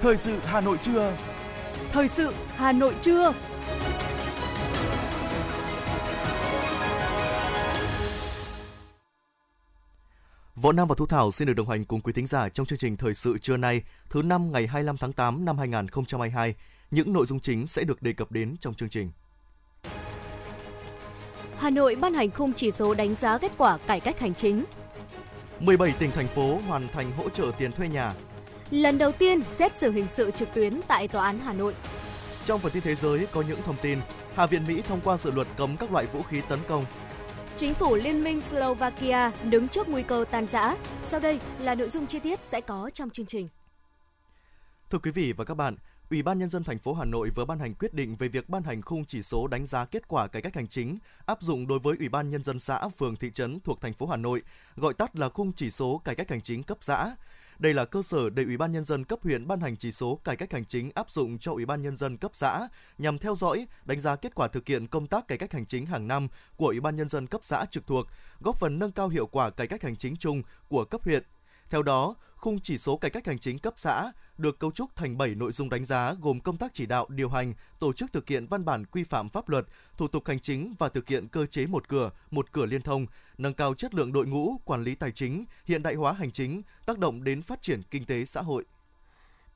Thời sự Hà Nội trưa. Thời sự Hà Nội trưa. Võ Nam và Thu Thảo xin được đồng hành cùng quý thính giả trong chương trình Thời sự trưa nay, thứ năm ngày 25 tháng 8 năm 2022. Những nội dung chính sẽ được đề cập đến trong chương trình. Hà Nội ban hành khung chỉ số đánh giá kết quả cải cách hành chính. 17 tỉnh thành phố hoàn thành hỗ trợ tiền thuê nhà. Lần đầu tiên xét xử hình sự trực tuyến tại Tòa án Hà Nội. Trong phần tin thế giới có những thông tin, Hạ viện Mỹ thông qua dự luật cấm các loại vũ khí tấn công. Chính phủ Liên minh Slovakia đứng trước nguy cơ tan rã. Sau đây là nội dung chi tiết sẽ có trong chương trình. Thưa quý vị và các bạn, Ủy ban nhân dân thành phố Hà Nội vừa ban hành quyết định về việc ban hành khung chỉ số đánh giá kết quả cải cách hành chính áp dụng đối với Ủy ban nhân dân xã, phường, thị trấn thuộc thành phố Hà Nội, gọi tắt là khung chỉ số cải cách hành chính cấp xã. Đây là cơ sở để Ủy ban nhân dân cấp huyện ban hành chỉ số cải cách hành chính áp dụng cho Ủy ban nhân dân cấp xã nhằm theo dõi, đánh giá kết quả thực hiện công tác cải cách hành chính hàng năm của Ủy ban nhân dân cấp xã trực thuộc, góp phần nâng cao hiệu quả cải cách hành chính chung của cấp huyện. Theo đó, khung chỉ số cải cách hành chính cấp xã được cấu trúc thành 7 nội dung đánh giá gồm công tác chỉ đạo, điều hành, tổ chức thực hiện văn bản quy phạm pháp luật, thủ tục hành chính và thực hiện cơ chế một cửa, một cửa liên thông, nâng cao chất lượng đội ngũ, quản lý tài chính, hiện đại hóa hành chính, tác động đến phát triển kinh tế xã hội.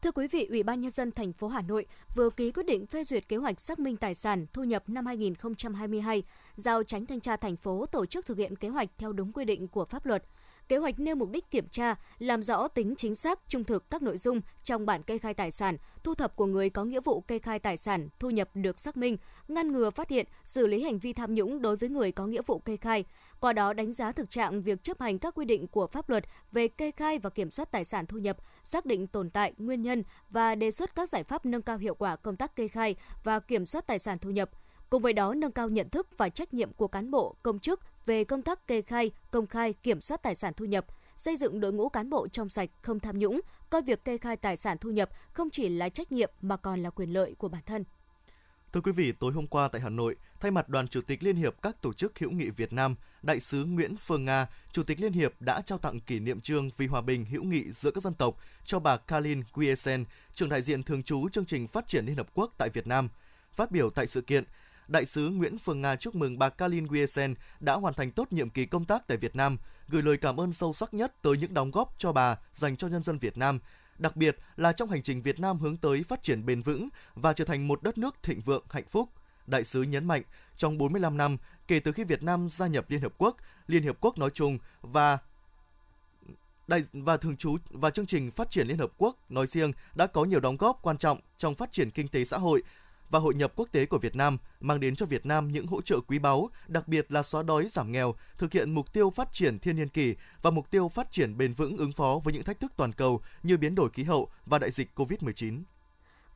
Thưa quý vị, Ủy ban nhân dân thành phố Hà Nội vừa ký quyết định phê duyệt kế hoạch xác minh tài sản thu nhập năm 2022, giao tránh thanh tra thành phố tổ chức thực hiện kế hoạch theo đúng quy định của pháp luật. Kế hoạch nêu mục đích kiểm tra, làm rõ tính chính xác, trung thực các nội dung trong bản kê khai tài sản, thu thập của người có nghĩa vụ kê khai tài sản, thu nhập được xác minh, ngăn ngừa phát hiện, xử lý hành vi tham nhũng đối với người có nghĩa vụ kê khai. Qua đó đánh giá thực trạng việc chấp hành các quy định của pháp luật về kê khai và kiểm soát tài sản thu nhập, xác định tồn tại, nguyên nhân và đề xuất các giải pháp nâng cao hiệu quả công tác kê khai và kiểm soát tài sản thu nhập. Cùng với đó nâng cao nhận thức và trách nhiệm của cán bộ, công chức về công tác kê khai, công khai, kiểm soát tài sản thu nhập, xây dựng đội ngũ cán bộ trong sạch, không tham nhũng, coi việc kê khai tài sản thu nhập không chỉ là trách nhiệm mà còn là quyền lợi của bản thân. Thưa quý vị, tối hôm qua tại Hà Nội, thay mặt Đoàn Chủ tịch Liên hiệp các tổ chức hữu nghị Việt Nam, Đại sứ Nguyễn Phương Nga, Chủ tịch Liên hiệp đã trao tặng kỷ niệm trương vì hòa bình hữu nghị giữa các dân tộc cho bà Kalin Quiesen, trưởng đại diện thường trú chương trình phát triển Liên Hợp Quốc tại Việt Nam. Phát biểu tại sự kiện, Đại sứ Nguyễn Phương Nga chúc mừng bà Kalin Wiesen đã hoàn thành tốt nhiệm kỳ công tác tại Việt Nam, gửi lời cảm ơn sâu sắc nhất tới những đóng góp cho bà dành cho nhân dân Việt Nam, đặc biệt là trong hành trình Việt Nam hướng tới phát triển bền vững và trở thành một đất nước thịnh vượng, hạnh phúc. Đại sứ nhấn mạnh, trong 45 năm kể từ khi Việt Nam gia nhập Liên Hợp Quốc, Liên Hợp Quốc nói chung và đại và thường trú và chương trình phát triển Liên Hợp Quốc nói riêng đã có nhiều đóng góp quan trọng trong phát triển kinh tế xã hội và hội nhập quốc tế của Việt Nam mang đến cho Việt Nam những hỗ trợ quý báu, đặc biệt là xóa đói giảm nghèo, thực hiện mục tiêu phát triển thiên niên kỳ và mục tiêu phát triển bền vững ứng phó với những thách thức toàn cầu như biến đổi khí hậu và đại dịch COVID-19.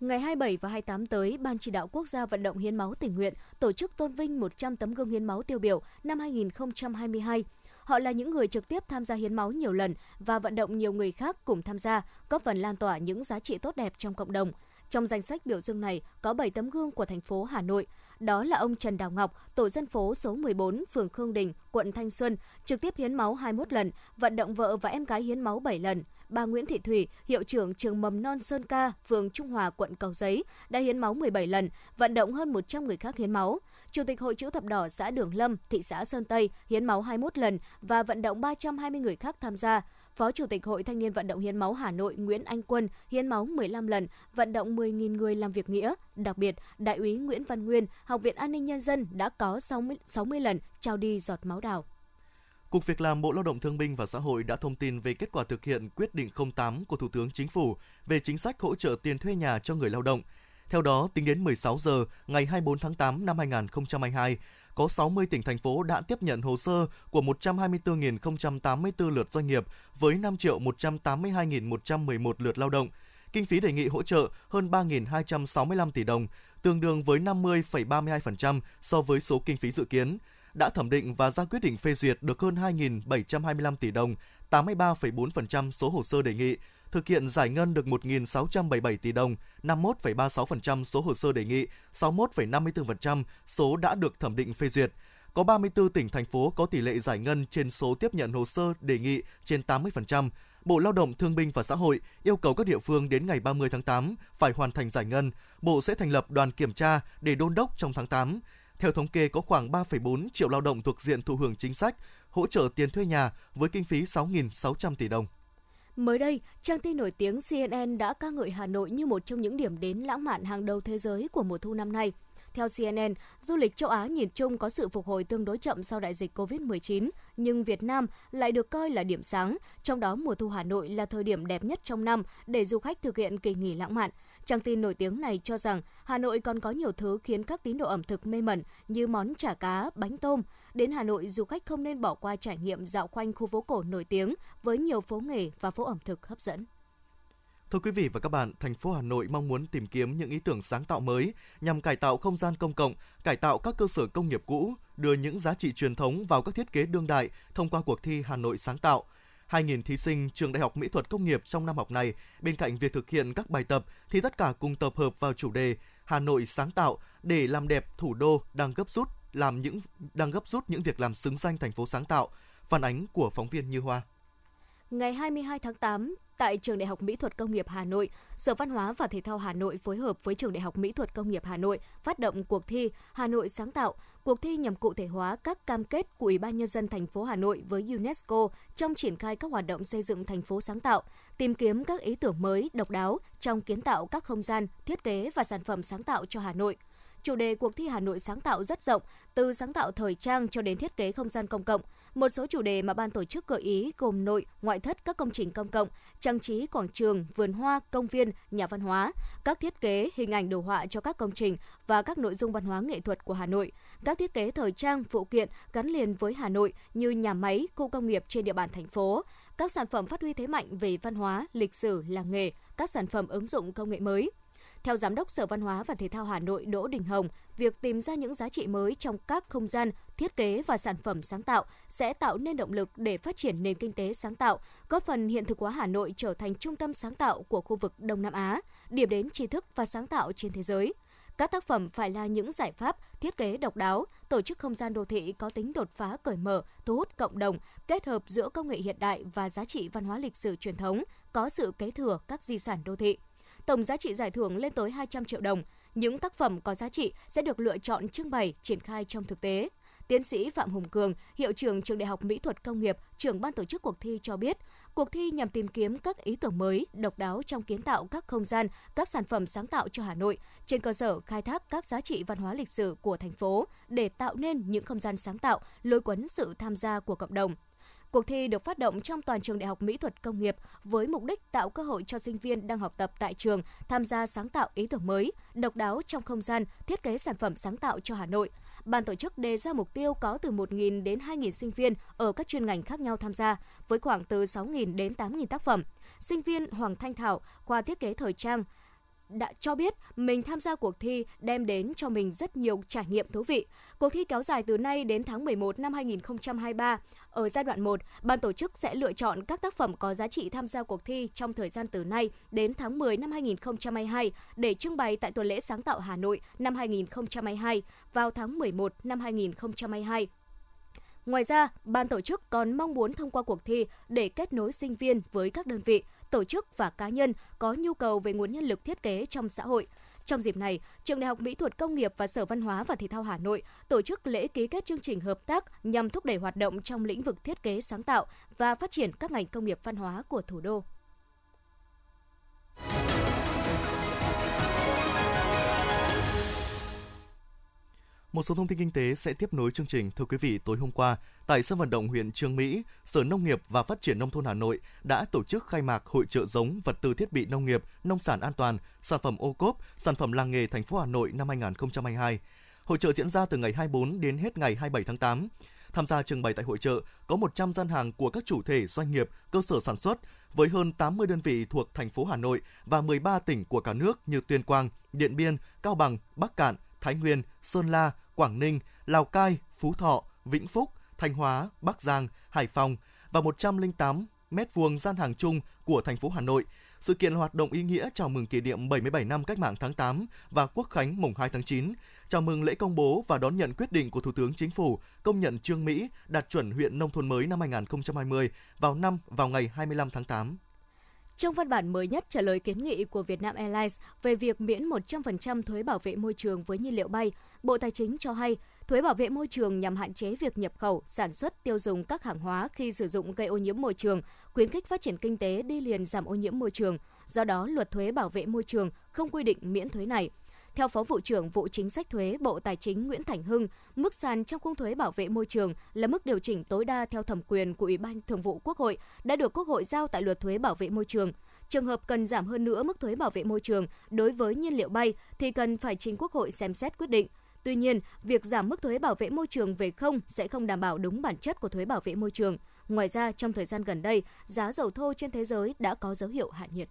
Ngày 27 và 28 tới, Ban chỉ đạo quốc gia vận động hiến máu tình nguyện tổ chức tôn vinh 100 tấm gương hiến máu tiêu biểu năm 2022. Họ là những người trực tiếp tham gia hiến máu nhiều lần và vận động nhiều người khác cùng tham gia, góp phần lan tỏa những giá trị tốt đẹp trong cộng đồng. Trong danh sách biểu dương này có 7 tấm gương của thành phố Hà Nội. Đó là ông Trần Đào Ngọc, tổ dân phố số 14, phường Khương Đình, quận Thanh Xuân, trực tiếp hiến máu 21 lần, vận động vợ và em gái hiến máu 7 lần. Bà Nguyễn Thị Thủy, hiệu trưởng trường mầm non Sơn Ca, phường Trung Hòa, quận Cầu Giấy, đã hiến máu 17 lần, vận động hơn 100 người khác hiến máu. Chủ tịch Hội chữ thập đỏ xã Đường Lâm, thị xã Sơn Tây hiến máu 21 lần và vận động 320 người khác tham gia. Phó Chủ tịch Hội Thanh niên Vận động Hiến máu Hà Nội Nguyễn Anh Quân hiến máu 15 lần, vận động 10.000 người làm việc nghĩa. Đặc biệt, Đại úy Nguyễn Văn Nguyên, Học viện An ninh Nhân dân đã có 60, 60 lần trao đi giọt máu đào. Cục Việc làm Bộ Lao động Thương binh và Xã hội đã thông tin về kết quả thực hiện quyết định 08 của Thủ tướng Chính phủ về chính sách hỗ trợ tiền thuê nhà cho người lao động. Theo đó, tính đến 16 giờ ngày 24 tháng 8 năm 2022, có 60 tỉnh thành phố đã tiếp nhận hồ sơ của 124.084 lượt doanh nghiệp với 5.182.111 lượt lao động. Kinh phí đề nghị hỗ trợ hơn 3.265 tỷ đồng, tương đương với 50,32% so với số kinh phí dự kiến. Đã thẩm định và ra quyết định phê duyệt được hơn 2.725 tỷ đồng, 83,4% số hồ sơ đề nghị, thực hiện giải ngân được 1.677 tỷ đồng, 51,36% số hồ sơ đề nghị, 61,54% số đã được thẩm định phê duyệt. Có 34 tỉnh thành phố có tỷ lệ giải ngân trên số tiếp nhận hồ sơ đề nghị trên 80%, Bộ Lao động Thương binh và Xã hội yêu cầu các địa phương đến ngày 30 tháng 8 phải hoàn thành giải ngân. Bộ sẽ thành lập đoàn kiểm tra để đôn đốc trong tháng 8. Theo thống kê có khoảng 3,4 triệu lao động thuộc diện thụ hưởng chính sách, hỗ trợ tiền thuê nhà với kinh phí 6.600 tỷ đồng. Mới đây, trang tin nổi tiếng CNN đã ca ngợi Hà Nội như một trong những điểm đến lãng mạn hàng đầu thế giới của mùa thu năm nay. Theo CNN, du lịch châu Á nhìn chung có sự phục hồi tương đối chậm sau đại dịch COVID-19, nhưng Việt Nam lại được coi là điểm sáng, trong đó mùa thu Hà Nội là thời điểm đẹp nhất trong năm để du khách thực hiện kỳ nghỉ lãng mạn. Trang tin nổi tiếng này cho rằng Hà Nội còn có nhiều thứ khiến các tín đồ ẩm thực mê mẩn như món chả cá, bánh tôm. Đến Hà Nội, du khách không nên bỏ qua trải nghiệm dạo quanh khu phố cổ nổi tiếng với nhiều phố nghề và phố ẩm thực hấp dẫn. Thưa quý vị và các bạn, thành phố Hà Nội mong muốn tìm kiếm những ý tưởng sáng tạo mới nhằm cải tạo không gian công cộng, cải tạo các cơ sở công nghiệp cũ, đưa những giá trị truyền thống vào các thiết kế đương đại thông qua cuộc thi Hà Nội sáng tạo. 2.000 thí sinh trường Đại học Mỹ thuật Công nghiệp trong năm học này, bên cạnh việc thực hiện các bài tập thì tất cả cùng tập hợp vào chủ đề Hà Nội sáng tạo để làm đẹp thủ đô đang gấp rút làm những đang gấp rút những việc làm xứng danh thành phố sáng tạo. Phản ánh của phóng viên Như Hoa. Ngày 22 tháng 8, tại Trường Đại học Mỹ thuật Công nghiệp Hà Nội, Sở Văn hóa và Thể thao Hà Nội phối hợp với Trường Đại học Mỹ thuật Công nghiệp Hà Nội phát động cuộc thi Hà Nội sáng tạo. Cuộc thi nhằm cụ thể hóa các cam kết của Ủy ban nhân dân thành phố Hà Nội với UNESCO trong triển khai các hoạt động xây dựng thành phố sáng tạo, tìm kiếm các ý tưởng mới, độc đáo trong kiến tạo các không gian, thiết kế và sản phẩm sáng tạo cho Hà Nội – Chủ đề cuộc thi Hà Nội sáng tạo rất rộng, từ sáng tạo thời trang cho đến thiết kế không gian công cộng. Một số chủ đề mà ban tổ chức gợi ý gồm nội, ngoại thất các công trình công cộng, trang trí quảng trường, vườn hoa, công viên, nhà văn hóa, các thiết kế hình ảnh đồ họa cho các công trình và các nội dung văn hóa nghệ thuật của Hà Nội, các thiết kế thời trang, phụ kiện gắn liền với Hà Nội như nhà máy, khu công nghiệp trên địa bàn thành phố, các sản phẩm phát huy thế mạnh về văn hóa, lịch sử, làng nghề, các sản phẩm ứng dụng công nghệ mới. Theo Giám đốc Sở Văn hóa và Thể thao Hà Nội Đỗ Đình Hồng, việc tìm ra những giá trị mới trong các không gian, thiết kế và sản phẩm sáng tạo sẽ tạo nên động lực để phát triển nền kinh tế sáng tạo, góp phần hiện thực hóa Hà Nội trở thành trung tâm sáng tạo của khu vực Đông Nam Á, điểm đến tri thức và sáng tạo trên thế giới. Các tác phẩm phải là những giải pháp thiết kế độc đáo, tổ chức không gian đô thị có tính đột phá cởi mở, thu hút cộng đồng, kết hợp giữa công nghệ hiện đại và giá trị văn hóa lịch sử truyền thống, có sự kế thừa các di sản đô thị. Tổng giá trị giải thưởng lên tới 200 triệu đồng. Những tác phẩm có giá trị sẽ được lựa chọn trưng bày, triển khai trong thực tế. Tiến sĩ Phạm Hùng Cường, hiệu trưởng trường Đại học Mỹ thuật Công nghiệp, trưởng ban tổ chức cuộc thi cho biết, cuộc thi nhằm tìm kiếm các ý tưởng mới, độc đáo trong kiến tạo các không gian, các sản phẩm sáng tạo cho Hà Nội, trên cơ sở khai thác các giá trị văn hóa lịch sử của thành phố để tạo nên những không gian sáng tạo, lôi cuốn sự tham gia của cộng đồng, Cuộc thi được phát động trong toàn trường Đại học Mỹ thuật Công nghiệp với mục đích tạo cơ hội cho sinh viên đang học tập tại trường tham gia sáng tạo ý tưởng mới, độc đáo trong không gian, thiết kế sản phẩm sáng tạo cho Hà Nội. Ban tổ chức đề ra mục tiêu có từ 1.000 đến 2.000 sinh viên ở các chuyên ngành khác nhau tham gia, với khoảng từ 6.000 đến 8.000 tác phẩm. Sinh viên Hoàng Thanh Thảo, khoa thiết kế thời trang, đã cho biết mình tham gia cuộc thi đem đến cho mình rất nhiều trải nghiệm thú vị. Cuộc thi kéo dài từ nay đến tháng 11 năm 2023. Ở giai đoạn 1, ban tổ chức sẽ lựa chọn các tác phẩm có giá trị tham gia cuộc thi trong thời gian từ nay đến tháng 10 năm 2022 để trưng bày tại tuần lễ sáng tạo Hà Nội năm 2022 vào tháng 11 năm 2022. Ngoài ra, ban tổ chức còn mong muốn thông qua cuộc thi để kết nối sinh viên với các đơn vị, tổ chức và cá nhân có nhu cầu về nguồn nhân lực thiết kế trong xã hội. Trong dịp này, Trường Đại học Mỹ thuật Công nghiệp và Sở Văn hóa và Thể thao Hà Nội tổ chức lễ ký kết chương trình hợp tác nhằm thúc đẩy hoạt động trong lĩnh vực thiết kế sáng tạo và phát triển các ngành công nghiệp văn hóa của thủ đô. Một số thông tin kinh tế sẽ tiếp nối chương trình. Thưa quý vị, tối hôm qua, tại sân vận động huyện Trương Mỹ, Sở Nông nghiệp và Phát triển Nông thôn Hà Nội đã tổ chức khai mạc hội trợ giống vật tư thiết bị nông nghiệp, nông sản an toàn, sản phẩm ô cốp, sản phẩm làng nghề thành phố Hà Nội năm 2022. Hội trợ diễn ra từ ngày 24 đến hết ngày 27 tháng 8. Tham gia trưng bày tại hội trợ có 100 gian hàng của các chủ thể doanh nghiệp, cơ sở sản xuất với hơn 80 đơn vị thuộc thành phố Hà Nội và 13 tỉnh của cả nước như Tuyên Quang, Điện Biên, Cao Bằng, Bắc Cạn, Thái Nguyên, Sơn La, Quảng Ninh, Lào Cai, Phú Thọ, Vĩnh Phúc, Thanh Hóa, Bắc Giang, Hải Phòng và 108 mét vuông gian hàng chung của thành phố Hà Nội. Sự kiện hoạt động ý nghĩa chào mừng kỷ niệm 77 năm Cách mạng tháng 8 và Quốc khánh mùng 2 tháng 9, chào mừng lễ công bố và đón nhận quyết định của Thủ tướng Chính phủ công nhận Trương Mỹ đạt chuẩn huyện nông thôn mới năm 2020 vào năm vào ngày 25 tháng 8. Trong văn bản mới nhất trả lời kiến nghị của Vietnam Airlines về việc miễn 100% thuế bảo vệ môi trường với nhiên liệu bay, Bộ Tài chính cho hay thuế bảo vệ môi trường nhằm hạn chế việc nhập khẩu, sản xuất, tiêu dùng các hàng hóa khi sử dụng gây ô nhiễm môi trường, khuyến khích phát triển kinh tế đi liền giảm ô nhiễm môi trường. Do đó, luật thuế bảo vệ môi trường không quy định miễn thuế này. Theo Phó vụ trưởng vụ chính sách thuế Bộ Tài chính Nguyễn Thành Hưng, mức sàn trong khung thuế bảo vệ môi trường là mức điều chỉnh tối đa theo thẩm quyền của Ủy ban Thường vụ Quốc hội đã được Quốc hội giao tại luật thuế bảo vệ môi trường. Trường hợp cần giảm hơn nữa mức thuế bảo vệ môi trường đối với nhiên liệu bay thì cần phải chính Quốc hội xem xét quyết định. Tuy nhiên, việc giảm mức thuế bảo vệ môi trường về không sẽ không đảm bảo đúng bản chất của thuế bảo vệ môi trường. Ngoài ra, trong thời gian gần đây, giá dầu thô trên thế giới đã có dấu hiệu hạ nhiệt.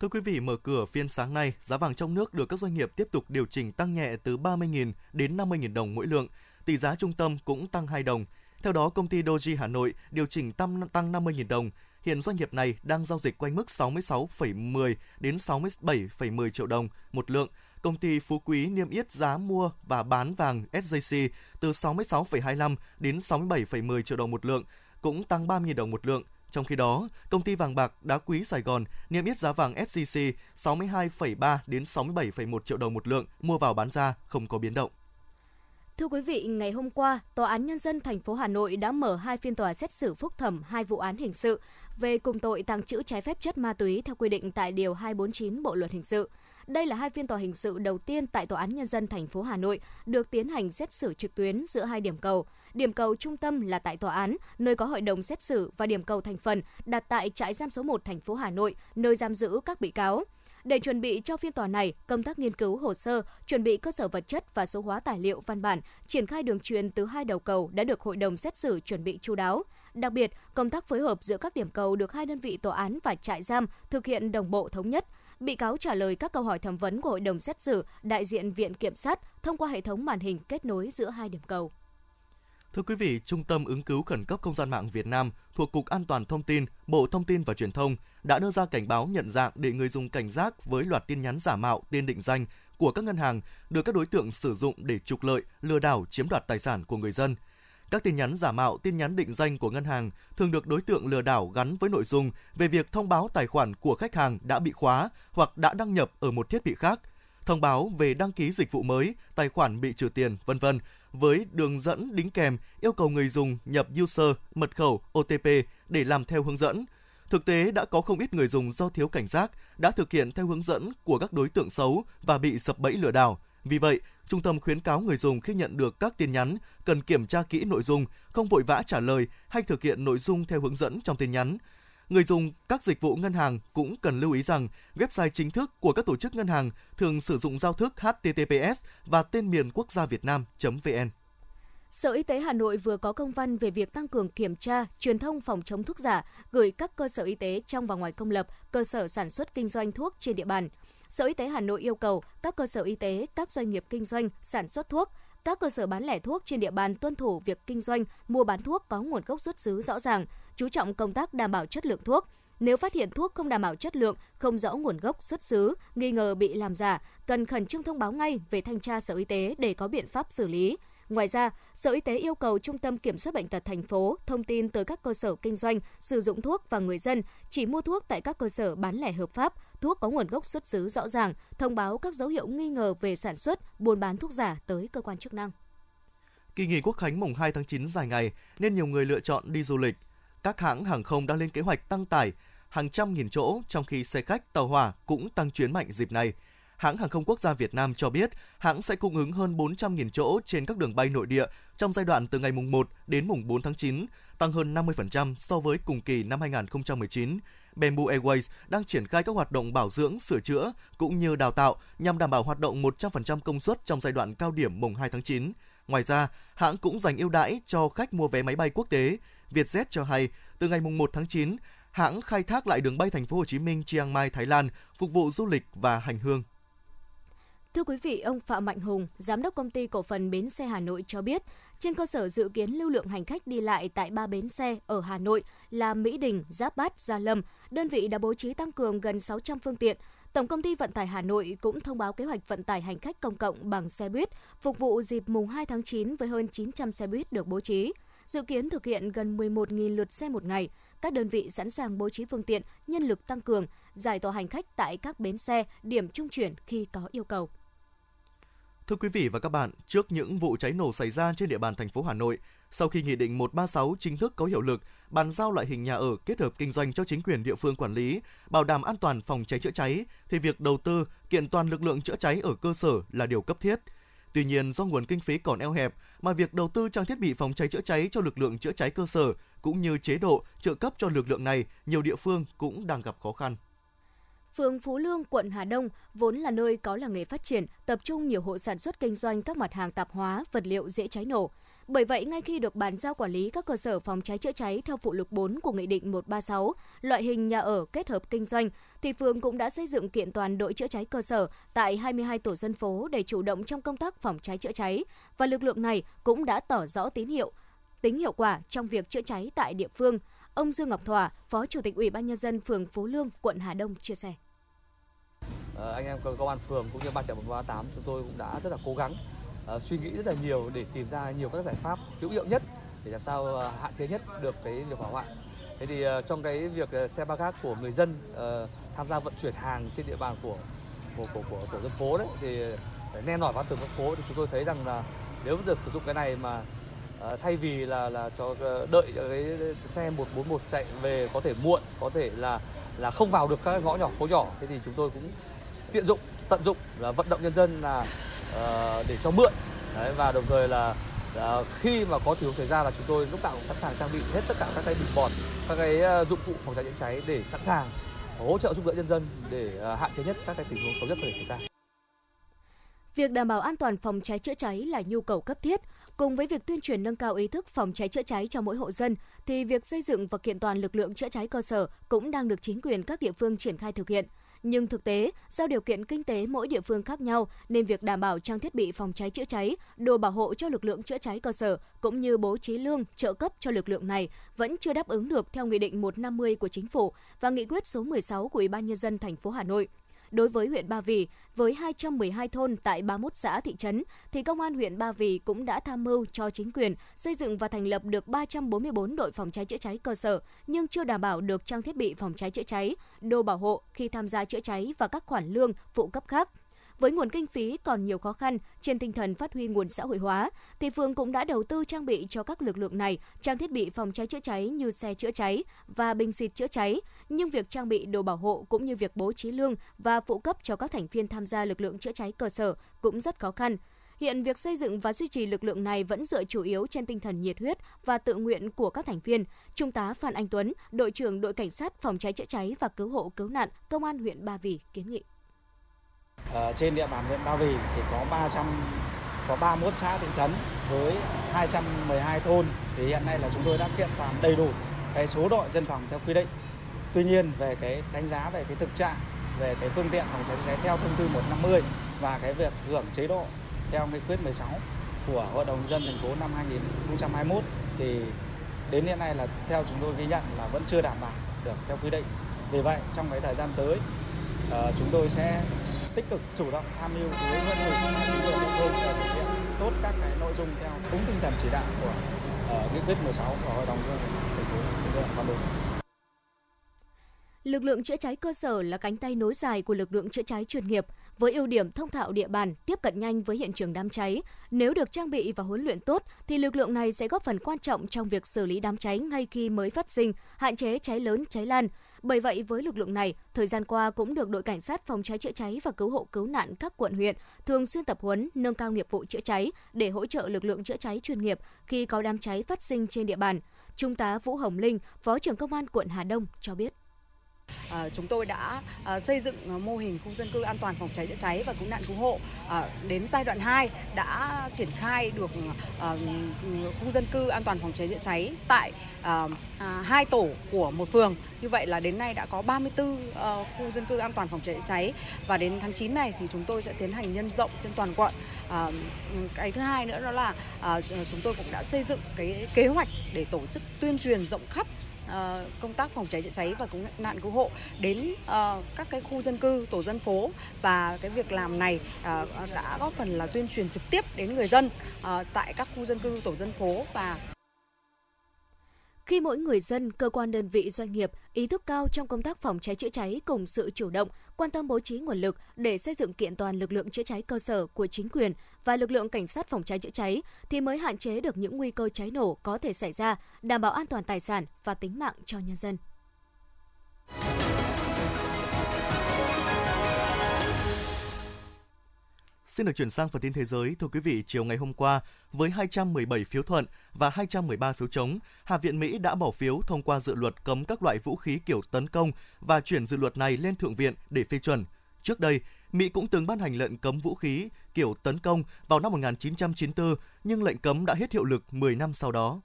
Thưa quý vị, mở cửa phiên sáng nay, giá vàng trong nước được các doanh nghiệp tiếp tục điều chỉnh tăng nhẹ từ 30.000 đến 50.000 đồng mỗi lượng. Tỷ giá trung tâm cũng tăng 2 đồng. Theo đó, công ty Doji Hà Nội điều chỉnh tăng tăng 50.000 đồng. Hiện doanh nghiệp này đang giao dịch quanh mức 66,10 đến 67,10 triệu đồng một lượng. Công ty Phú Quý niêm yết giá mua và bán vàng SJC từ 66,25 đến 67,10 triệu đồng một lượng, cũng tăng 3.000 đồng một lượng trong khi đó, công ty vàng bạc đá quý Sài Gòn niêm yết giá vàng SJC 62,3 đến 67,1 triệu đồng một lượng mua vào bán ra không có biến động. Thưa quý vị, ngày hôm qua, Tòa án Nhân dân thành phố Hà Nội đã mở hai phiên tòa xét xử phúc thẩm hai vụ án hình sự về cùng tội tàng trữ trái phép chất ma túy theo quy định tại Điều 249 Bộ Luật Hình sự. Đây là hai phiên tòa hình sự đầu tiên tại Tòa án Nhân dân thành phố Hà Nội được tiến hành xét xử trực tuyến giữa hai điểm cầu. Điểm cầu trung tâm là tại tòa án, nơi có hội đồng xét xử và điểm cầu thành phần đặt tại trại giam số 1 thành phố Hà Nội, nơi giam giữ các bị cáo. Để chuẩn bị cho phiên tòa này, công tác nghiên cứu hồ sơ, chuẩn bị cơ sở vật chất và số hóa tài liệu văn bản, triển khai đường truyền từ hai đầu cầu đã được hội đồng xét xử chuẩn bị chu đáo. Đặc biệt, công tác phối hợp giữa các điểm cầu được hai đơn vị tòa án và trại giam thực hiện đồng bộ thống nhất. Bị cáo trả lời các câu hỏi thẩm vấn của hội đồng xét xử, đại diện viện kiểm sát thông qua hệ thống màn hình kết nối giữa hai điểm cầu. Thưa quý vị, Trung tâm ứng cứu khẩn cấp không gian mạng Việt Nam thuộc Cục An toàn Thông tin, Bộ Thông tin và Truyền thông đã đưa ra cảnh báo nhận dạng để người dùng cảnh giác với loạt tin nhắn giả mạo tên định danh của các ngân hàng được các đối tượng sử dụng để trục lợi, lừa đảo chiếm đoạt tài sản của người dân. Các tin nhắn giả mạo tin nhắn định danh của ngân hàng thường được đối tượng lừa đảo gắn với nội dung về việc thông báo tài khoản của khách hàng đã bị khóa hoặc đã đăng nhập ở một thiết bị khác, thông báo về đăng ký dịch vụ mới, tài khoản bị trừ tiền, vân vân với đường dẫn đính kèm yêu cầu người dùng nhập user, mật khẩu, OTP để làm theo hướng dẫn. Thực tế đã có không ít người dùng do thiếu cảnh giác đã thực hiện theo hướng dẫn của các đối tượng xấu và bị sập bẫy lừa đảo. Vì vậy, trung tâm khuyến cáo người dùng khi nhận được các tin nhắn cần kiểm tra kỹ nội dung, không vội vã trả lời hay thực hiện nội dung theo hướng dẫn trong tin nhắn. Người dùng các dịch vụ ngân hàng cũng cần lưu ý rằng website chính thức của các tổ chức ngân hàng thường sử dụng giao thức HTTPS và tên miền quốc gia Việt Nam.vn. Sở Y tế Hà Nội vừa có công văn về việc tăng cường kiểm tra, truyền thông phòng chống thuốc giả gửi các cơ sở y tế trong và ngoài công lập, cơ sở sản xuất kinh doanh thuốc trên địa bàn. Sở Y tế Hà Nội yêu cầu các cơ sở y tế, các doanh nghiệp kinh doanh, sản xuất thuốc, các cơ sở bán lẻ thuốc trên địa bàn tuân thủ việc kinh doanh, mua bán thuốc có nguồn gốc xuất xứ rõ ràng, chú trọng công tác đảm bảo chất lượng thuốc. Nếu phát hiện thuốc không đảm bảo chất lượng, không rõ nguồn gốc xuất xứ, nghi ngờ bị làm giả, cần khẩn trương thông báo ngay về thanh tra Sở Y tế để có biện pháp xử lý. Ngoài ra, Sở Y tế yêu cầu Trung tâm Kiểm soát Bệnh tật thành phố thông tin tới các cơ sở kinh doanh sử dụng thuốc và người dân chỉ mua thuốc tại các cơ sở bán lẻ hợp pháp, thuốc có nguồn gốc xuất xứ rõ ràng, thông báo các dấu hiệu nghi ngờ về sản xuất, buôn bán thuốc giả tới cơ quan chức năng. Kỳ nghỉ Quốc khánh mùng 2 tháng 9 dài ngày nên nhiều người lựa chọn đi du lịch. Các hãng hàng không đang lên kế hoạch tăng tải hàng trăm nghìn chỗ trong khi xe khách, tàu hỏa cũng tăng chuyến mạnh dịp này – hãng hàng không quốc gia Việt Nam cho biết hãng sẽ cung ứng hơn 400.000 chỗ trên các đường bay nội địa trong giai đoạn từ ngày mùng 1 đến mùng 4 tháng 9, tăng hơn 50% so với cùng kỳ năm 2019. Bamboo Airways đang triển khai các hoạt động bảo dưỡng, sửa chữa cũng như đào tạo nhằm đảm bảo hoạt động 100% công suất trong giai đoạn cao điểm mùng 2 tháng 9. Ngoài ra, hãng cũng dành ưu đãi cho khách mua vé máy bay quốc tế. Vietjet cho hay, từ ngày 1 tháng 9, hãng khai thác lại đường bay thành phố Hồ Chí Minh Chiang Mai Thái Lan phục vụ du lịch và hành hương Thưa quý vị, ông Phạm Mạnh Hùng, giám đốc công ty cổ phần bến xe Hà Nội cho biết, trên cơ sở dự kiến lưu lượng hành khách đi lại tại ba bến xe ở Hà Nội là Mỹ Đình, Giáp Bát, Gia Lâm, đơn vị đã bố trí tăng cường gần 600 phương tiện. Tổng công ty vận tải Hà Nội cũng thông báo kế hoạch vận tải hành khách công cộng bằng xe buýt phục vụ dịp mùng 2 tháng 9 với hơn 900 xe buýt được bố trí. Dự kiến thực hiện gần 11.000 lượt xe một ngày. Các đơn vị sẵn sàng bố trí phương tiện, nhân lực tăng cường, giải tỏa hành khách tại các bến xe, điểm trung chuyển khi có yêu cầu. Thưa quý vị và các bạn, trước những vụ cháy nổ xảy ra trên địa bàn thành phố Hà Nội, sau khi Nghị định 136 chính thức có hiệu lực, bàn giao loại hình nhà ở kết hợp kinh doanh cho chính quyền địa phương quản lý, bảo đảm an toàn phòng cháy chữa cháy, thì việc đầu tư kiện toàn lực lượng chữa cháy ở cơ sở là điều cấp thiết. Tuy nhiên, do nguồn kinh phí còn eo hẹp, mà việc đầu tư trang thiết bị phòng cháy chữa cháy cho lực lượng chữa cháy cơ sở cũng như chế độ trợ cấp cho lực lượng này, nhiều địa phương cũng đang gặp khó khăn. Phường Phú Lương, quận Hà Đông vốn là nơi có làng nghề phát triển, tập trung nhiều hộ sản xuất kinh doanh các mặt hàng tạp hóa, vật liệu dễ cháy nổ. Bởi vậy, ngay khi được bàn giao quản lý các cơ sở phòng cháy chữa cháy theo phụ lục 4 của Nghị định 136, loại hình nhà ở kết hợp kinh doanh, thì phường cũng đã xây dựng kiện toàn đội chữa cháy cơ sở tại 22 tổ dân phố để chủ động trong công tác phòng cháy chữa cháy. Và lực lượng này cũng đã tỏ rõ tín hiệu, tính hiệu quả trong việc chữa cháy tại địa phương. Ông Dương Ngọc Thỏa, Phó Chủ tịch Ủy ban Nhân dân phường Phú Lương, quận Hà Đông chia sẻ. À, anh em công an phường cũng như ban chỉ đạo 138 chúng tôi cũng đã rất là cố gắng uh, suy nghĩ rất là nhiều để tìm ra nhiều các giải pháp hữu hiệu nhất để làm sao uh, hạn chế nhất được cái việc hỏa hoạn. Thế thì uh, trong cái việc uh, xe ba gác của người dân uh, tham gia vận chuyển hàng trên địa bàn của của của, của của dân phố đấy thì nen nổi vào từng con phố thì chúng tôi thấy rằng là nếu được sử dụng cái này mà uh, thay vì là là cho đợi cái xe 141 chạy về có thể muộn, có thể là là không vào được các ngõ nhỏ phố nhỏ thế thì chúng tôi cũng tiện dụng tận dụng là vận động nhân dân là uh, để cho mượn Đấy, và đồng thời là uh, khi mà có tình huống xảy ra là chúng tôi lúc nào cũng sẵn sàng trang bị hết tất cả các cái bình bọt các cái uh, dụng cụ phòng cháy chữa cháy để sẵn sàng hỗ trợ giúp đỡ nhân dân để uh, hạn chế nhất các cái tình huống xấu nhất có thể xảy ra. Việc đảm bảo an toàn phòng cháy chữa cháy là nhu cầu cấp thiết. Cùng với việc tuyên truyền nâng cao ý thức phòng cháy chữa cháy cho mỗi hộ dân, thì việc xây dựng và kiện toàn lực lượng chữa cháy cơ sở cũng đang được chính quyền các địa phương triển khai thực hiện. Nhưng thực tế, do điều kiện kinh tế mỗi địa phương khác nhau nên việc đảm bảo trang thiết bị phòng cháy chữa cháy, đồ bảo hộ cho lực lượng chữa cháy cơ sở cũng như bố trí lương, trợ cấp cho lực lượng này vẫn chưa đáp ứng được theo Nghị định 150 của Chính phủ và Nghị quyết số 16 của Ủy ban nhân dân thành phố Hà Nội. Đối với huyện Ba Vì, với 212 thôn tại 31 xã thị trấn, thì Công an huyện Ba Vì cũng đã tham mưu cho chính quyền xây dựng và thành lập được 344 đội phòng cháy chữa cháy cơ sở, nhưng chưa đảm bảo được trang thiết bị phòng cháy chữa cháy, đồ bảo hộ khi tham gia chữa cháy và các khoản lương, phụ cấp khác. Với nguồn kinh phí còn nhiều khó khăn, trên tinh thần phát huy nguồn xã hội hóa, thì phường cũng đã đầu tư trang bị cho các lực lượng này trang thiết bị phòng cháy chữa cháy như xe chữa cháy và bình xịt chữa cháy. Nhưng việc trang bị đồ bảo hộ cũng như việc bố trí lương và phụ cấp cho các thành viên tham gia lực lượng chữa cháy cơ sở cũng rất khó khăn. Hiện việc xây dựng và duy trì lực lượng này vẫn dựa chủ yếu trên tinh thần nhiệt huyết và tự nguyện của các thành viên. Trung tá Phan Anh Tuấn, đội trưởng đội cảnh sát phòng cháy chữa cháy và cứu hộ cứu nạn, công an huyện Ba Vì kiến nghị. Ở trên địa bàn huyện Ba Vì thì có 300 có 31 xã thị trấn với 212 thôn thì hiện nay là chúng tôi đã kiện toàn đầy đủ cái số đội dân phòng theo quy định. Tuy nhiên về cái đánh giá về cái thực trạng về cái phương tiện phòng cháy chữa cháy theo thông tư 150 và cái việc hưởng chế độ theo nghị quyết 16 của Hội đồng dân thành phố năm 2021 thì đến hiện nay là theo chúng tôi ghi nhận là vẫn chưa đảm bảo được theo quy định. Vì vậy trong cái thời gian tới uh, chúng tôi sẽ tích cực chủ động tham mưu với huyện ủy chính quyền địa phương để thực hiện tốt các cái nội dung theo đúng tinh thần chỉ đạo của uh, nghị quyết 16 của hội đồng dân thành phố xây dựng Hà Nội. Lực lượng chữa cháy cơ sở là cánh tay nối dài của lực lượng chữa cháy chuyên nghiệp, với ưu điểm thông thạo địa bàn, tiếp cận nhanh với hiện trường đám cháy. Nếu được trang bị và huấn luyện tốt, thì lực lượng này sẽ góp phần quan trọng trong việc xử lý đám cháy ngay khi mới phát sinh, hạn chế cháy lớn, cháy lan. Bởi vậy, với lực lượng này, thời gian qua cũng được đội cảnh sát phòng cháy chữa cháy và cứu hộ cứu nạn các quận huyện thường xuyên tập huấn, nâng cao nghiệp vụ chữa cháy để hỗ trợ lực lượng chữa cháy chuyên nghiệp khi có đám cháy phát sinh trên địa bàn. Trung tá Vũ Hồng Linh, Phó trưởng công an quận Hà Đông cho biết. À, chúng tôi đã à, xây dựng ờ, mô hình khu dân cư an toàn phòng cháy chữa cháy và cứu nạn cứu hộ à, đến giai đoạn 2 đã triển khai được à, khu dân cư an toàn phòng cháy chữa cháy tại à, à, hai tổ của một phường. Như vậy là đến nay đã có 34 à, khu dân cư an toàn phòng cháy chữa cháy và đến tháng 9 này thì chúng tôi sẽ tiến hành nhân rộng trên toàn quận. À, cái thứ hai nữa đó là à, chúng tôi cũng đã xây dựng cái kế hoạch để tổ chức tuyên truyền rộng khắp Ờ, công tác phòng cháy chữa cháy và cứu nạn cứu hộ đến uh, các cái khu dân cư tổ dân phố. Và cái việc làm này uh, đã góp phần là tuyên truyền trực tiếp đến người dân uh, tại các khu dân cư tổ dân phố và khi mỗi người dân, cơ quan đơn vị doanh nghiệp ý thức cao trong công tác phòng cháy chữa cháy cùng sự chủ động, quan tâm bố trí nguồn lực để xây dựng kiện toàn lực lượng chữa cháy cơ sở của chính quyền và lực lượng cảnh sát phòng cháy chữa cháy thì mới hạn chế được những nguy cơ cháy nổ có thể xảy ra, đảm bảo an toàn tài sản và tính mạng cho nhân dân. Xin được chuyển sang phần tin thế giới. Thưa quý vị, chiều ngày hôm qua, với 217 phiếu thuận và 213 phiếu chống, Hạ viện Mỹ đã bỏ phiếu thông qua dự luật cấm các loại vũ khí kiểu tấn công và chuyển dự luật này lên Thượng viện để phê chuẩn. Trước đây, Mỹ cũng từng ban hành lệnh cấm vũ khí kiểu tấn công vào năm 1994, nhưng lệnh cấm đã hết hiệu lực 10 năm sau đó.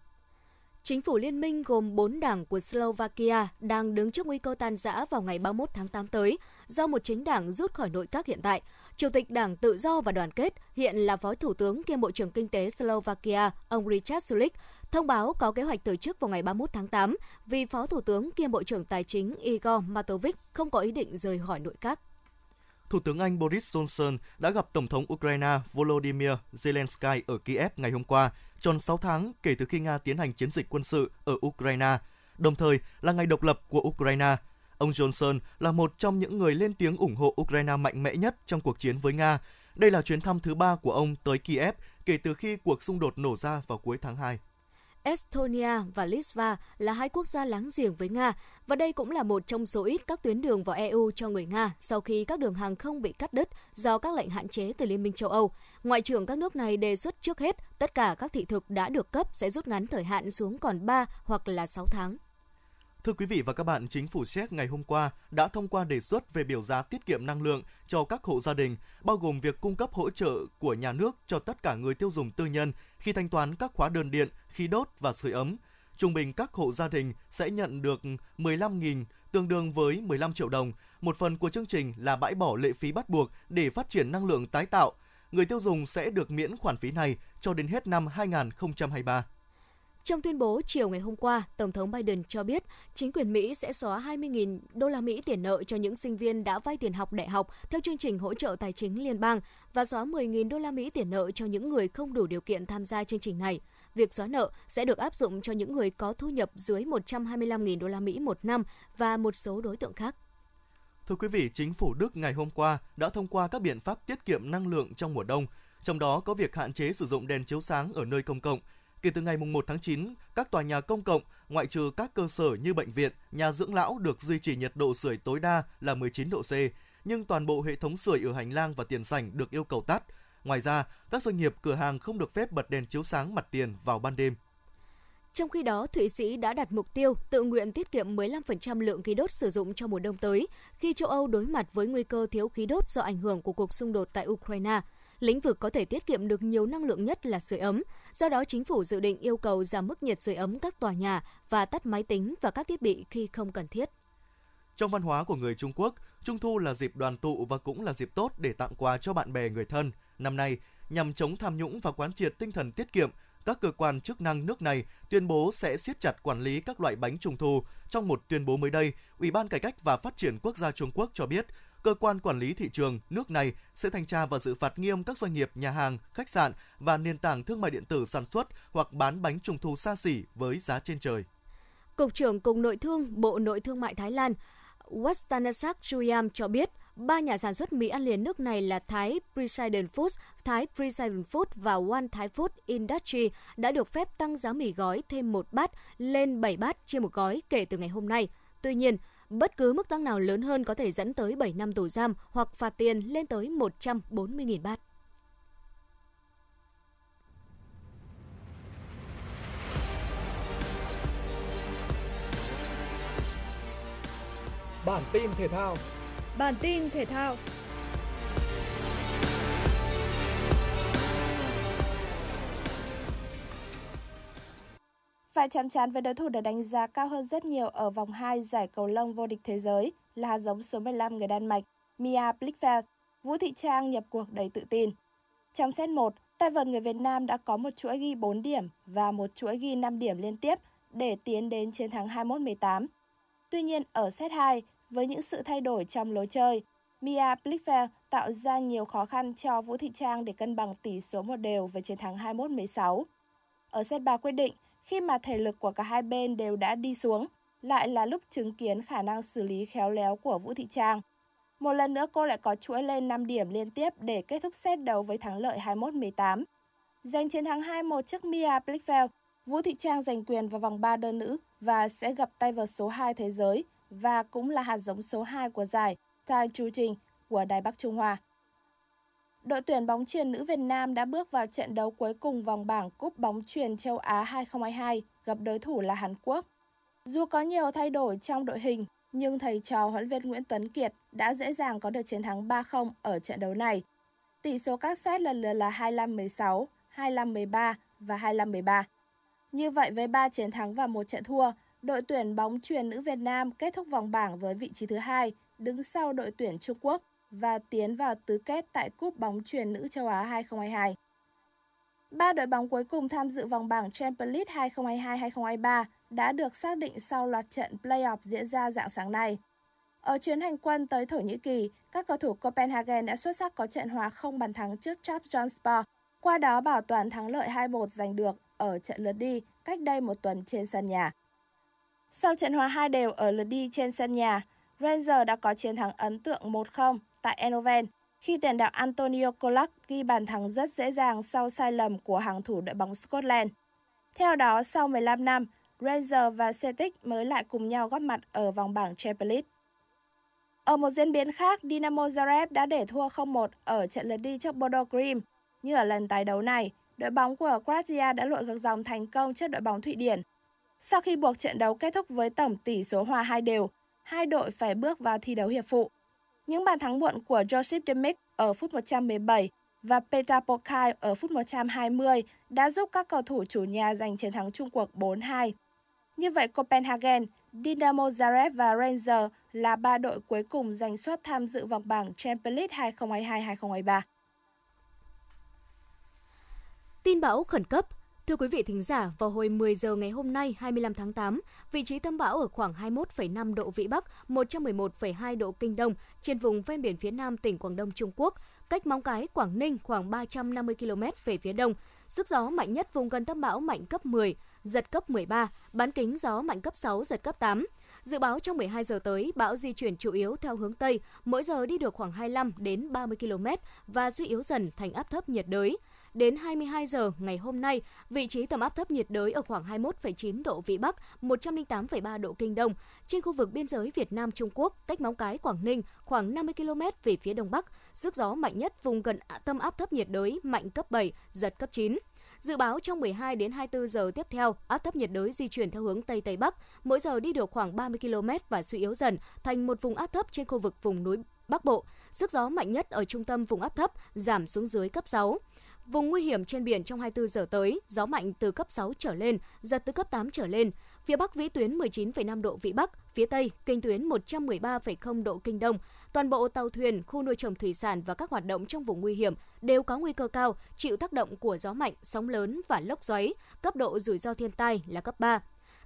Chính phủ liên minh gồm 4 đảng của Slovakia đang đứng trước nguy cơ tan rã vào ngày 31 tháng 8 tới do một chính đảng rút khỏi nội các hiện tại. Chủ tịch Đảng Tự do và Đoàn kết, hiện là Phó Thủ tướng kiêm Bộ trưởng Kinh tế Slovakia, ông Richard Sulik, thông báo có kế hoạch từ chức vào ngày 31 tháng 8 vì Phó Thủ tướng kiêm Bộ trưởng Tài chính Igor Matovic không có ý định rời khỏi nội các. Thủ tướng Anh Boris Johnson đã gặp Tổng thống Ukraine Volodymyr Zelensky ở Kiev ngày hôm qua, tròn 6 tháng kể từ khi Nga tiến hành chiến dịch quân sự ở Ukraine, đồng thời là ngày độc lập của Ukraine. Ông Johnson là một trong những người lên tiếng ủng hộ Ukraine mạnh mẽ nhất trong cuộc chiến với Nga. Đây là chuyến thăm thứ ba của ông tới Kiev kể từ khi cuộc xung đột nổ ra vào cuối tháng 2. Estonia và Litva là hai quốc gia láng giềng với Nga, và đây cũng là một trong số ít các tuyến đường vào EU cho người Nga sau khi các đường hàng không bị cắt đứt do các lệnh hạn chế từ Liên minh châu Âu. Ngoại trưởng các nước này đề xuất trước hết, tất cả các thị thực đã được cấp sẽ rút ngắn thời hạn xuống còn 3 hoặc là 6 tháng. Thưa quý vị và các bạn, chính phủ Séc ngày hôm qua đã thông qua đề xuất về biểu giá tiết kiệm năng lượng cho các hộ gia đình, bao gồm việc cung cấp hỗ trợ của nhà nước cho tất cả người tiêu dùng tư nhân khi thanh toán các khóa đơn điện, khí đốt và sưởi ấm. Trung bình các hộ gia đình sẽ nhận được 15.000, tương đương với 15 triệu đồng. Một phần của chương trình là bãi bỏ lệ phí bắt buộc để phát triển năng lượng tái tạo. Người tiêu dùng sẽ được miễn khoản phí này cho đến hết năm 2023. Trong tuyên bố chiều ngày hôm qua, Tổng thống Biden cho biết chính quyền Mỹ sẽ xóa 20.000 đô la Mỹ tiền nợ cho những sinh viên đã vay tiền học đại học theo chương trình hỗ trợ tài chính liên bang và xóa 10.000 đô la Mỹ tiền nợ cho những người không đủ điều kiện tham gia chương trình này. Việc xóa nợ sẽ được áp dụng cho những người có thu nhập dưới 125.000 đô la Mỹ một năm và một số đối tượng khác. Thưa quý vị, chính phủ Đức ngày hôm qua đã thông qua các biện pháp tiết kiệm năng lượng trong mùa đông, trong đó có việc hạn chế sử dụng đèn chiếu sáng ở nơi công cộng, Kể từ ngày 1 tháng 9, các tòa nhà công cộng, ngoại trừ các cơ sở như bệnh viện, nhà dưỡng lão được duy trì nhiệt độ sưởi tối đa là 19 độ C, nhưng toàn bộ hệ thống sưởi ở hành lang và tiền sảnh được yêu cầu tắt. Ngoài ra, các doanh nghiệp cửa hàng không được phép bật đèn chiếu sáng mặt tiền vào ban đêm. Trong khi đó, Thụy Sĩ đã đặt mục tiêu tự nguyện tiết kiệm 15% lượng khí đốt sử dụng cho mùa đông tới, khi châu Âu đối mặt với nguy cơ thiếu khí đốt do ảnh hưởng của cuộc xung đột tại Ukraine lĩnh vực có thể tiết kiệm được nhiều năng lượng nhất là sưởi ấm. Do đó, chính phủ dự định yêu cầu giảm mức nhiệt sưởi ấm các tòa nhà và tắt máy tính và các thiết bị khi không cần thiết. Trong văn hóa của người Trung Quốc, Trung thu là dịp đoàn tụ và cũng là dịp tốt để tặng quà cho bạn bè người thân. Năm nay, nhằm chống tham nhũng và quán triệt tinh thần tiết kiệm, các cơ quan chức năng nước này tuyên bố sẽ siết chặt quản lý các loại bánh trung thu. Trong một tuyên bố mới đây, Ủy ban Cải cách và Phát triển Quốc gia Trung Quốc cho biết cơ quan quản lý thị trường nước này sẽ thanh tra và xử phạt nghiêm các doanh nghiệp, nhà hàng, khách sạn và nền tảng thương mại điện tử sản xuất hoặc bán bánh trung thu xa xỉ với giá trên trời. Cục trưởng Cục Nội thương Bộ Nội thương mại Thái Lan Wastanasak Chuyam cho biết, ba nhà sản xuất mì ăn liền nước này là Thái Precision Foods, Thái Precision Food và One Thai Food Industry đã được phép tăng giá mì gói thêm một bát lên 7 bát trên một gói kể từ ngày hôm nay. Tuy nhiên, Bất cứ mức tăng nào lớn hơn có thể dẫn tới 7 năm tù giam hoặc phạt tiền lên tới 140.000 bát. Bản tin thể thao. Bản tin thể thao. Phải chạm trán với đối thủ được đánh giá cao hơn rất nhiều ở vòng 2 giải cầu lông vô địch thế giới là hạt giống số 15 người Đan Mạch Mia Blichfeld. Vũ Thị Trang nhập cuộc đầy tự tin. Trong set 1, tay vợt người Việt Nam đã có một chuỗi ghi 4 điểm và một chuỗi ghi 5 điểm liên tiếp để tiến đến chiến thắng 21-18. Tuy nhiên, ở set 2, với những sự thay đổi trong lối chơi, Mia Blichfeld tạo ra nhiều khó khăn cho Vũ Thị Trang để cân bằng tỷ số một đều với chiến thắng 21-16. Ở set 3 quyết định, khi mà thể lực của cả hai bên đều đã đi xuống, lại là lúc chứng kiến khả năng xử lý khéo léo của Vũ Thị Trang. Một lần nữa cô lại có chuỗi lên 5 điểm liên tiếp để kết thúc set đấu với thắng lợi 21-18. Giành chiến thắng 2-1 trước Mia Blickfeld, Vũ Thị Trang giành quyền vào vòng 3 đơn nữ và sẽ gặp tay vợt số 2 thế giới và cũng là hạt giống số 2 của giải Tai Chu Trình của Đài Bắc Trung Hoa. Đội tuyển bóng chuyền nữ Việt Nam đã bước vào trận đấu cuối cùng vòng bảng Cúp bóng chuyền châu Á 2022 gặp đối thủ là Hàn Quốc. Dù có nhiều thay đổi trong đội hình, nhưng thầy trò huấn luyện viên Nguyễn Tuấn Kiệt đã dễ dàng có được chiến thắng 3-0 ở trận đấu này. Tỷ số các set lần lượt là 25-16, 25-13 và 25-13. Như vậy với 3 chiến thắng và một trận thua, đội tuyển bóng chuyền nữ Việt Nam kết thúc vòng bảng với vị trí thứ hai, đứng sau đội tuyển Trung Quốc và tiến vào tứ kết tại Cúp bóng truyền nữ châu Á 2022. Ba đội bóng cuối cùng tham dự vòng bảng Champions League 2022-2023 đã được xác định sau loạt trận playoff diễn ra dạng sáng nay. Ở chuyến hành quân tới Thổ Nhĩ Kỳ, các cầu thủ Copenhagen đã xuất sắc có trận hòa không bàn thắng trước Trabzonspor, qua đó bảo toàn thắng lợi 2-1 giành được ở trận lượt đi cách đây một tuần trên sân nhà. Sau trận hòa hai đều ở lượt đi trên sân nhà, Rangers đã có chiến thắng ấn tượng 1-0 tại Eindhoven khi tiền đạo Antonio Colac ghi bàn thắng rất dễ dàng sau sai lầm của hàng thủ đội bóng Scotland. Theo đó, sau 15 năm, Rangers và Celtic mới lại cùng nhau góp mặt ở vòng bảng Champions League. Ở một diễn biến khác, Dynamo Zagreb đã để thua 0-1 ở trận lượt đi trước Bodo Grim. Như ở lần tái đấu này, đội bóng của Croatia đã lội ngược dòng thành công trước đội bóng Thụy Điển. Sau khi buộc trận đấu kết thúc với tổng tỷ số hòa hai đều, hai đội phải bước vào thi đấu hiệp phụ. Những bàn thắng muộn của Joseph Demick ở phút 117 và Petar Pokai ở phút 120 đã giúp các cầu thủ chủ nhà giành chiến thắng chung cuộc 4-2. Như vậy, Copenhagen, Dynamo Zagreb và Rangers là ba đội cuối cùng giành suất tham dự vòng bảng Champions League 2022-2023. Tin bão khẩn cấp Thưa quý vị thính giả, vào hồi 10 giờ ngày hôm nay 25 tháng 8, vị trí tâm bão ở khoảng 21,5 độ Vĩ Bắc, 111,2 độ Kinh Đông trên vùng ven biển phía Nam tỉnh Quảng Đông Trung Quốc, cách Móng Cái, Quảng Ninh khoảng 350 km về phía đông. Sức gió mạnh nhất vùng gần tâm bão mạnh cấp 10, giật cấp 13, bán kính gió mạnh cấp 6, giật cấp 8. Dự báo trong 12 giờ tới, bão di chuyển chủ yếu theo hướng Tây, mỗi giờ đi được khoảng 25 đến 30 km và suy yếu dần thành áp thấp nhiệt đới. Đến 22 giờ ngày hôm nay, vị trí tâm áp thấp nhiệt đới ở khoảng 21,9 độ Vĩ Bắc, 108,3 độ Kinh Đông, trên khu vực biên giới Việt Nam Trung Quốc, cách Móng Cái Quảng Ninh khoảng 50 km về phía đông bắc. Sức gió mạnh nhất vùng gần tâm áp thấp nhiệt đới mạnh cấp 7, giật cấp 9. Dự báo trong 12 đến 24 giờ tiếp theo, áp thấp nhiệt đới di chuyển theo hướng Tây Tây Bắc, mỗi giờ đi được khoảng 30 km và suy yếu dần thành một vùng áp thấp trên khu vực vùng núi Bắc Bộ. Sức gió mạnh nhất ở trung tâm vùng áp thấp giảm xuống dưới cấp 6. Vùng nguy hiểm trên biển trong 24 giờ tới, gió mạnh từ cấp 6 trở lên, giật từ cấp 8 trở lên. Phía Bắc vĩ tuyến 19,5 độ vĩ Bắc, phía Tây kinh tuyến 113,0 độ kinh Đông. Toàn bộ tàu thuyền, khu nuôi trồng thủy sản và các hoạt động trong vùng nguy hiểm đều có nguy cơ cao chịu tác động của gió mạnh, sóng lớn và lốc xoáy. Cấp độ rủi ro thiên tai là cấp 3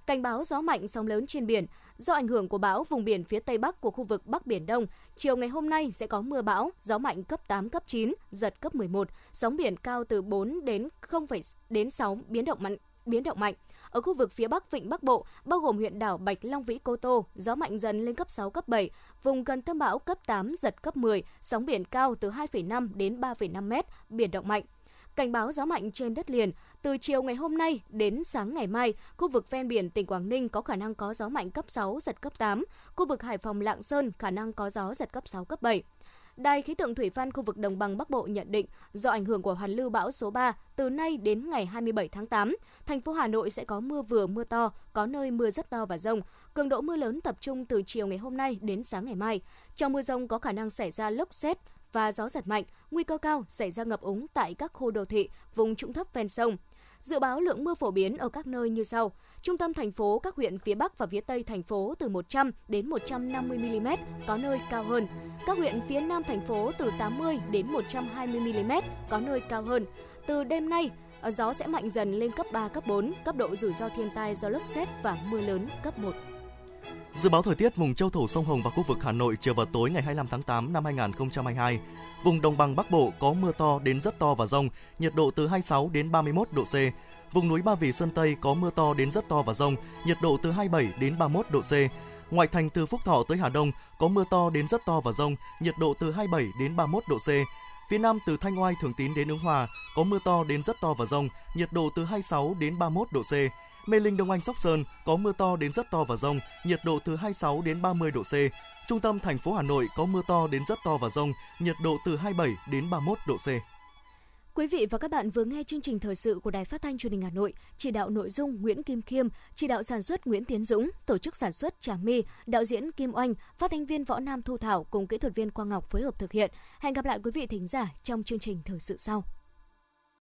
cảnh báo gió mạnh sóng lớn trên biển. Do ảnh hưởng của bão vùng biển phía tây bắc của khu vực Bắc Biển Đông, chiều ngày hôm nay sẽ có mưa bão, gió mạnh cấp 8 cấp 9, giật cấp 11, sóng biển cao từ 4 đến 0, đến 6 biến động mạnh biến động mạnh. Ở khu vực phía Bắc Vịnh Bắc Bộ, bao gồm huyện đảo Bạch Long Vĩ Cô Tô, gió mạnh dần lên cấp 6, cấp 7, vùng gần tâm bão cấp 8, giật cấp 10, sóng biển cao từ 2,5 đến 3,5 mét, biển động mạnh. Cảnh báo gió mạnh trên đất liền, từ chiều ngày hôm nay đến sáng ngày mai, khu vực ven biển tỉnh Quảng Ninh có khả năng có gió mạnh cấp 6, giật cấp 8, khu vực Hải Phòng Lạng Sơn khả năng có gió giật cấp 6, cấp 7. Đài khí tượng thủy văn khu vực đồng bằng Bắc Bộ nhận định do ảnh hưởng của hoàn lưu bão số 3, từ nay đến ngày 27 tháng 8, thành phố Hà Nội sẽ có mưa vừa mưa to, có nơi mưa rất to và rông. Cường độ mưa lớn tập trung từ chiều ngày hôm nay đến sáng ngày mai. Trong mưa rông có khả năng xảy ra lốc xét và gió giật mạnh, nguy cơ cao xảy ra ngập úng tại các khu đô thị, vùng trũng thấp ven sông. Dự báo lượng mưa phổ biến ở các nơi như sau: Trung tâm thành phố, các huyện phía Bắc và phía Tây thành phố từ 100 đến 150 mm, có nơi cao hơn. Các huyện phía Nam thành phố từ 80 đến 120 mm, có nơi cao hơn. Từ đêm nay, gió sẽ mạnh dần lên cấp 3, cấp 4, cấp độ rủi ro thiên tai do lốc xét và mưa lớn cấp 1. Dự báo thời tiết vùng châu thổ sông Hồng và khu vực Hà Nội chiều và tối ngày 25 tháng 8 năm 2022. Vùng đồng bằng Bắc Bộ có mưa to đến rất to và rông, nhiệt độ từ 26 đến 31 độ C. Vùng núi Ba Vì Sơn Tây có mưa to đến rất to và rông, nhiệt độ từ 27 đến 31 độ C. Ngoại thành từ Phúc Thọ tới Hà Đông có mưa to đến rất to và rông, nhiệt độ từ 27 đến 31 độ C. Phía Nam từ Thanh Oai Thường Tín đến Ứng Hòa có mưa to đến rất to và rông, nhiệt độ từ 26 đến 31 độ C. Mê Linh Đông Anh Sóc Sơn có mưa to đến rất to và rông, nhiệt độ từ 26 đến 30 độ C. Trung tâm thành phố Hà Nội có mưa to đến rất to và rông, nhiệt độ từ 27 đến 31 độ C. Quý vị và các bạn vừa nghe chương trình thời sự của Đài Phát thanh Truyền hình Hà Nội, chỉ đạo nội dung Nguyễn Kim Khiêm, chỉ đạo sản xuất Nguyễn Tiến Dũng, tổ chức sản xuất Trà My, đạo diễn Kim Oanh, phát thanh viên Võ Nam Thu Thảo cùng kỹ thuật viên Quang Ngọc phối hợp thực hiện. Hẹn gặp lại quý vị thính giả trong chương trình thời sự sau.